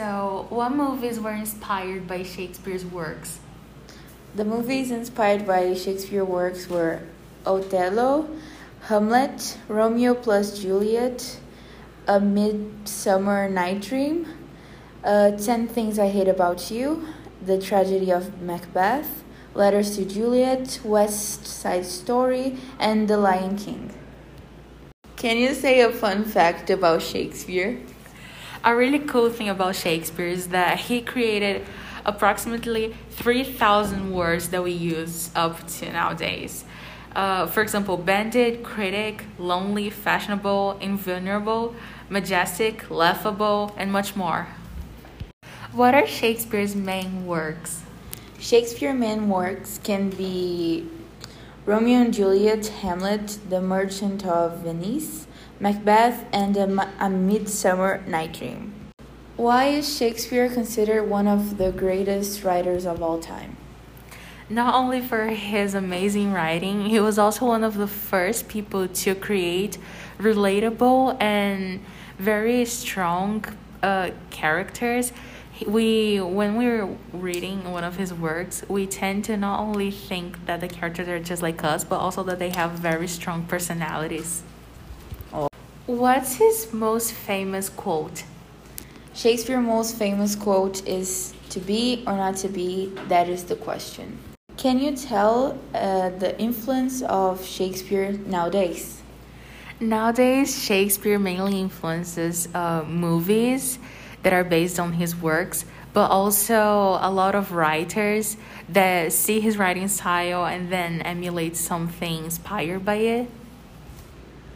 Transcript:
So, what movies were inspired by Shakespeare's works? The movies inspired by Shakespeare works were Othello, Hamlet, Romeo plus Juliet, A Midsummer Night Dream, uh, 10 Things I Hate About You, The Tragedy of Macbeth, Letters to Juliet, West Side Story, and The Lion King. Can you say a fun fact about Shakespeare? A really cool thing about Shakespeare is that he created approximately 3,000 words that we use up to nowadays. Uh, for example, bandit, critic, lonely, fashionable, invulnerable, majestic, laughable, and much more. What are Shakespeare's main works? Shakespeare's main works can be Romeo and Juliet, Hamlet, The Merchant of Venice, Macbeth, and A, Midsummer Night Dream. Why is Shakespeare considered one of the greatest writers of all time? Not only for his amazing writing, he was also one of the first people to create relatable and very strong uh, characters. We, when we're reading one of his works, we tend to not only think that the characters are just like us, but also that they have very strong personalities. What's his most famous quote? Shakespeare's most famous quote is To be or not to be, that is the question. Can you tell uh, the influence of Shakespeare nowadays? Nowadays, Shakespeare mainly influences uh, movies that are based on his works, but also a lot of writers that see his writing style and then emulate something inspired by it.